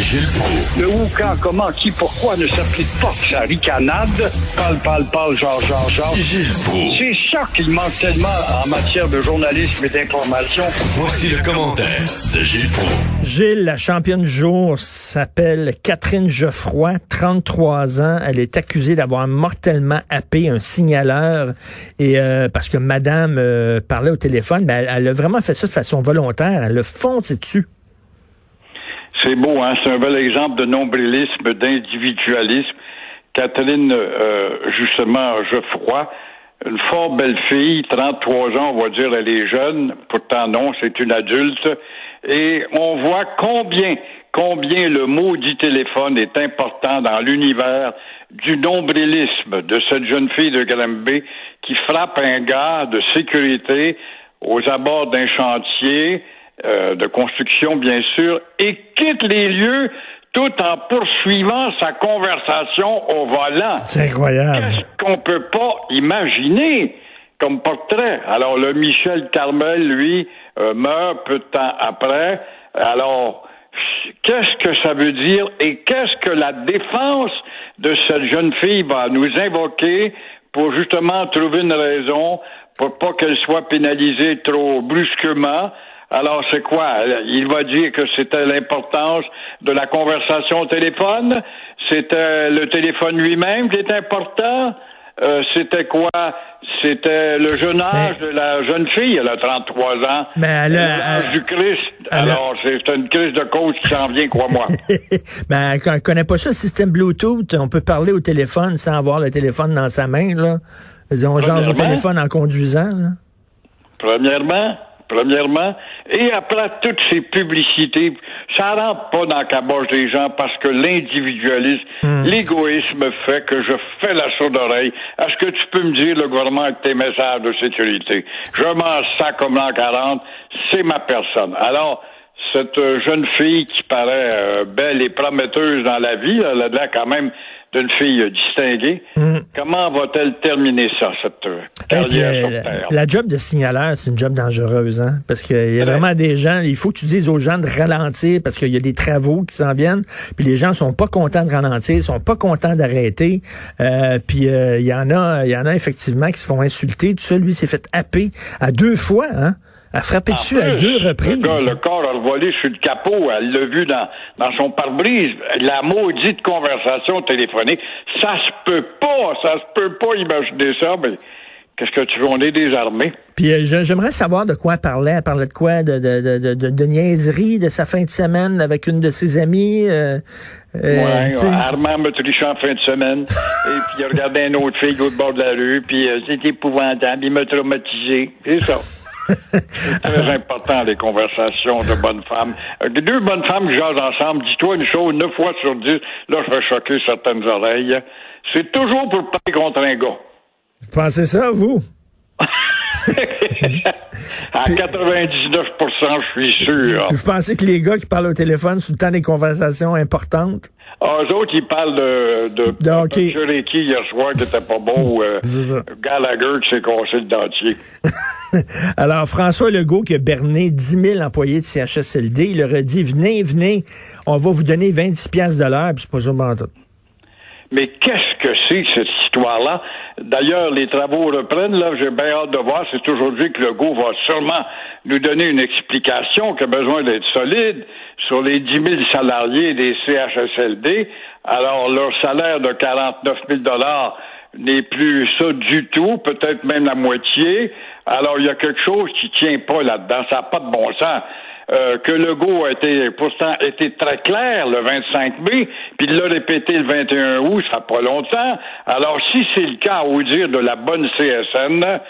Gilles Proulx. Le où, quand, comment, qui, pourquoi ne s'applique pas que sa ricanade? Parle, parle, parle, genre, genre, genre. Gilles Proulx. C'est ça qu'il manque tellement en matière de journalisme et d'information. Voici le commentaire de Gilles Proulx. Gilles, la championne du jour, s'appelle Catherine Geoffroy, 33 ans. Elle est accusée d'avoir mortellement happé un signaleur et euh, parce que madame euh, parlait au téléphone, ben, elle, elle a vraiment fait ça de façon volontaire. Elle a foncé dessus. C'est beau, hein? C'est un bel exemple de nombrilisme, d'individualisme. Catherine, euh, justement, Geoffroy, une fort belle fille, 33 ans, on va dire, elle est jeune. Pourtant, non, c'est une adulte. Et on voit combien, combien le maudit téléphone est important dans l'univers du nombrilisme de cette jeune fille de Granby qui frappe un gars de sécurité aux abords d'un chantier, euh, de construction, bien sûr, et quitte les lieux tout en poursuivant sa conversation au volant. C'est incroyable. Qu'est-ce qu'on peut pas imaginer comme portrait? Alors, le Michel Carmel, lui, euh, meurt peu de temps après. Alors, qu'est-ce que ça veut dire et qu'est-ce que la défense de cette jeune fille va nous invoquer pour justement trouver une raison pour pas qu'elle soit pénalisée trop brusquement? Alors, c'est quoi? Il va dire que c'était l'importance de la conversation au téléphone? C'était le téléphone lui-même qui est important? Euh, c'était quoi? C'était le jeune âge Mais- de la jeune fille. Elle a 33 ans. Mais elle a- L'âge du Christ. Alors, c'est une crise de cause qui s'en vient, crois-moi. ben, elle ne connaît pas ça, le système Bluetooth. On peut parler au téléphone sans avoir le téléphone dans sa main. Là. On change au téléphone en conduisant. là. Premièrement, premièrement, et après toutes ces publicités, ça rentre pas dans la caboche des gens parce que l'individualisme, l'égoïsme fait que je fais la sourde oreille. Est-ce que tu peux me dire le gouvernement avec tes messages de sécurité? Je m'en sac comme l'an 40, c'est ma personne. Alors, cette euh, jeune fille qui paraît euh, belle et prometteuse dans la vie, elle a l'air quand même d'une fille euh, distinguée. Comment va-t-elle terminer ça, cette euh, puis, carrière euh, sur Terre? la job de signaleur, c'est une job dangereuse, hein? Parce qu'il y a Ouais. vraiment des gens, il faut que tu dises aux gens de ralentir parce qu'il y a des travaux qui s'en viennent, puis les gens sont pas contents de ralentir, sont pas contents d'arrêter. Euh, puis euh, il y en a, il y en a effectivement qui se font insulter. Tout ça, lui, s'est fait happer à deux fois, hein? À frapper dessus à deux reprises. Le, gars, le corps a revolé sur le capot. Elle l'a vu dans, dans son pare-brise. La maudite conversation téléphonique. Ça se peut pas. Ça se peut pas imaginer ça. Mais qu'est-ce que tu veux? On est désarmés. Puis euh, j'aimerais savoir de quoi elle parlait. Elle parlait de quoi? De, de, de, de, de, niaiserie de sa fin de semaine avec une de ses amies. Euh, euh, ouais. Armand me triché en fin de semaine. et puis il a regardé une autre fille au bord de la rue. Puis euh, c'est épouvantable. Il m'a traumatisé. C'est ça. C'est très important, les conversations de bonnes femmes. Euh, Deux bonnes femmes qui jasent ensemble, dis-toi une chose, neuf fois sur dix, là, je vais choquer certaines oreilles. C'est toujours pour parler contre un gars. Vous pensez ça, vous? À 99% je suis sûr. Vous pensez que les gars qui parlent au téléphone sous le temps des conversations importantes? Ah, eux autres, ils parlent de, de, De hockey. Cherokee hier soir qui était pas beau. Euh. Gallagher qui s'est cassé le dentier. Alors, François Legault qui a berné 10 000 employés de CHSLD, il leur a dit, venez, venez, on va vous donner 26 piastres de l'heure, puis c'est pas ça bon. Mais qu'est-ce que c'est cette histoire-là? D'ailleurs, les travaux reprennent, là, j'ai bien hâte de voir. C'est aujourd'hui que le GO va sûrement nous donner une explication qui a besoin d'être solide sur les 10 000 salariés des CHSLD. Alors, leur salaire de 49 000 n'est plus ça du tout, peut-être même la moitié. Alors, il y a quelque chose qui tient pas là-dedans. Ça n'a pas de bon sens. Euh, que Legault a été pourtant été très clair le 25 mai, puis il l'a répété le 21 août, ça pas longtemps. Alors, si c'est le cas, au dire de la bonne CSN,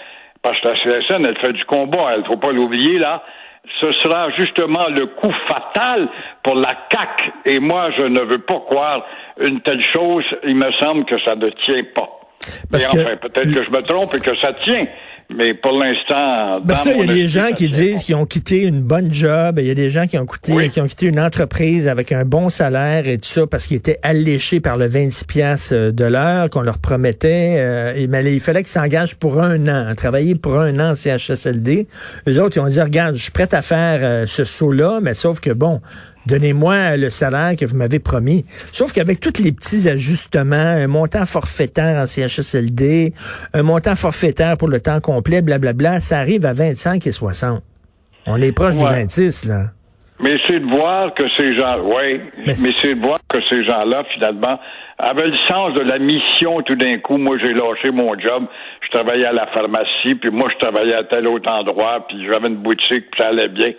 parce que la CSN, elle fait du combat, elle faut pas l'oublier, là, ce sera justement le coup fatal pour la CAC. Et moi, je ne veux pas croire une telle chose. Il me semble que ça ne tient pas. Parce Mais enfin, peut-être que je me trompe et que ça tient. Mais pour l'instant, ben ça, il y a des gens qui disent qu'ils ont quitté une bonne job. Il y a des gens qui ont quitté, qui ont quitté une entreprise avec un bon salaire et tout ça parce qu'ils étaient alléchés par le 26 pièces de l'heure qu'on leur promettait. Euh, et, mais il fallait qu'ils s'engagent pour un an, travailler pour un an en CHSLD. Les autres, ils ont dit, regarde, je suis prêt à faire euh, ce saut-là, mais sauf que bon, Donnez-moi le salaire que vous m'avez promis. Sauf qu'avec tous les petits ajustements, un montant forfaitaire en CHSLD, un montant forfaitaire pour le temps complet, blablabla, ça arrive à 25 et 60. On est proche du 26, là. Mais c'est de voir que ces gens, oui, mais, c'est de voir que ces gens-là, finalement, avaient le sens de la mission tout d'un coup. Moi, j'ai lâché mon job. Je travaillais à la pharmacie, puis moi, je travaillais à tel autre endroit, puis j'avais une boutique, puis ça allait bien.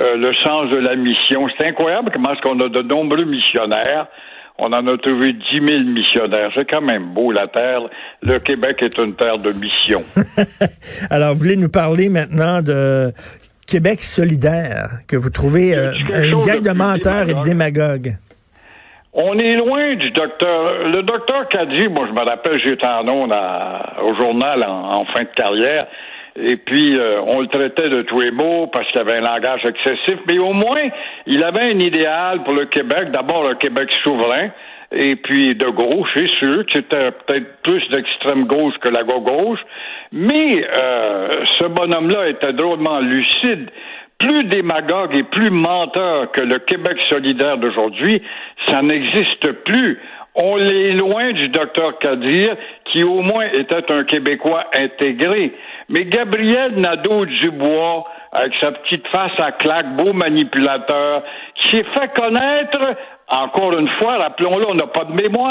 Euh, le sens de la mission. C'est incroyable comment est-ce qu'on a de nombreux missionnaires. On en a trouvé 10 000 missionnaires. C'est quand même beau, la Terre. Le Québec est une terre de mission. Alors, vous voulez nous parler maintenant de Québec solidaire, que vous trouvez euh, une gang de, menteurs et de démagogues. On est loin du docteur. Le docteur Caddy, moi je me rappelle, j'étais en ondes au journal en, fin de carrière. Et puis, euh, on le traitait de tous les mots parce qu'il avait un langage excessif, mais au moins, il avait un idéal pour le Québec. D'abord, un Québec souverain, et puis de gauche, c'est sûr, qui était peut-être plus d'extrême gauche que la gauche. Mais euh, ce bonhomme-là était drôlement lucide. Plus démagogue et plus menteur que le Québec solidaire d'aujourd'hui, ça n'existe plus. On est loin du docteur Kadir, qui au moins était un Québécois intégré. Mais Gabriel Nadeau-Dubois, avec sa petite face à claque, beau manipulateur, s'est fait connaître, encore une fois, rappelons-le, on n'a pas de mémoire,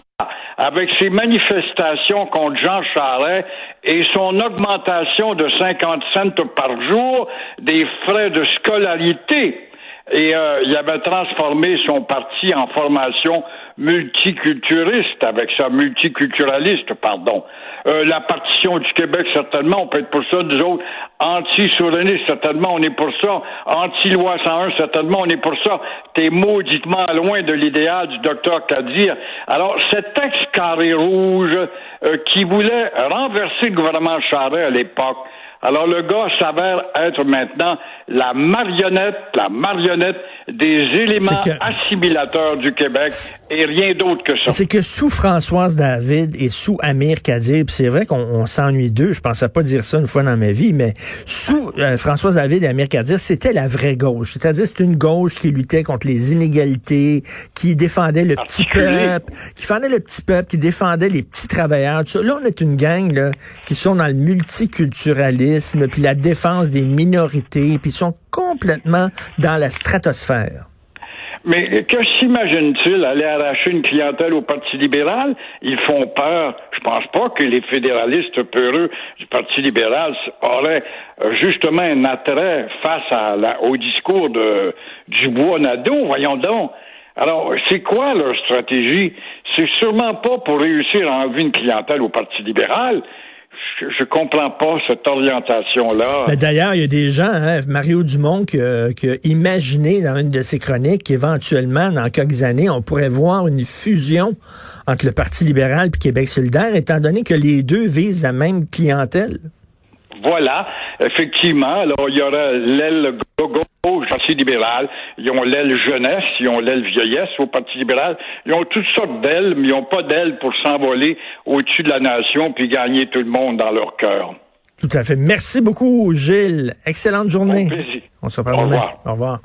avec ses manifestations contre Jean Charest et son augmentation de 50 cents par jour des frais de scolarité. Et euh, il avait transformé son parti en formation multiculturiste, avec sa multiculturaliste, pardon. Euh, la partition du Québec, certainement, on peut être pour ça. Nous autres, anti-souverainistes, certainement, on est pour ça. Anti-loi 101, certainement, on est pour ça. T'es mauditement loin de l'idéal du docteur Kadir. Alors, cet ex-carré rouge euh, qui voulait renverser le gouvernement Charest à l'époque, alors le gars s'avère être maintenant la marionnette, la marionnette des éléments assimilateurs du Québec et rien d'autre que ça. C'est que sous Françoise David et sous Amir Kadir, c'est vrai qu'on s'ennuie d'eux, je pensais pas dire ça une fois dans ma vie, mais sous euh, Françoise David et Amir Kadir, c'était la vraie gauche. C'est-à-dire c'est une gauche qui luttait contre les inégalités, qui défendait le petit peuple, qui défendait le petit peuple, qui défendait les petits travailleurs. Tout ça. Là, on est une gang là, qui sont dans le multiculturalisme puis la défense des minorités, puis ils sont complètement dans la stratosphère. Mais que s'imagine-t-il aller arracher une clientèle au Parti libéral? Ils font peur. Je pense pas que les fédéralistes peureux du Parti libéral auraient euh, justement un attrait face au discours de Dubois-Nadeau. Voyons donc. Alors, c'est quoi leur stratégie? C'est sûrement pas pour réussir à enlever une clientèle au Parti libéral je, comprends pas cette orientation-là. Mais D'ailleurs, il y a des gens, hein, Mario Dumont, qui, a imaginé dans une de ses chroniques qu'éventuellement, dans quelques années, on pourrait voir une fusion entre le Parti libéral et Québec solidaire, étant donné que les deux visent la même clientèle. Voilà, effectivement. Alors, il y aura l'aile gauche au Parti libéral, ils ont l'aile jeunesse, ils ont l'aile vieillesse au Parti libéral. Ils ont toutes sortes d'ailes, mais ils n'ont pas d'ailes pour s'envoler au-dessus de la nation puis gagner tout le monde dans leur cœur. Tout à fait. Merci beaucoup, Gilles. Excellente journée. Bon On se reparle Au revoir. Au revoir.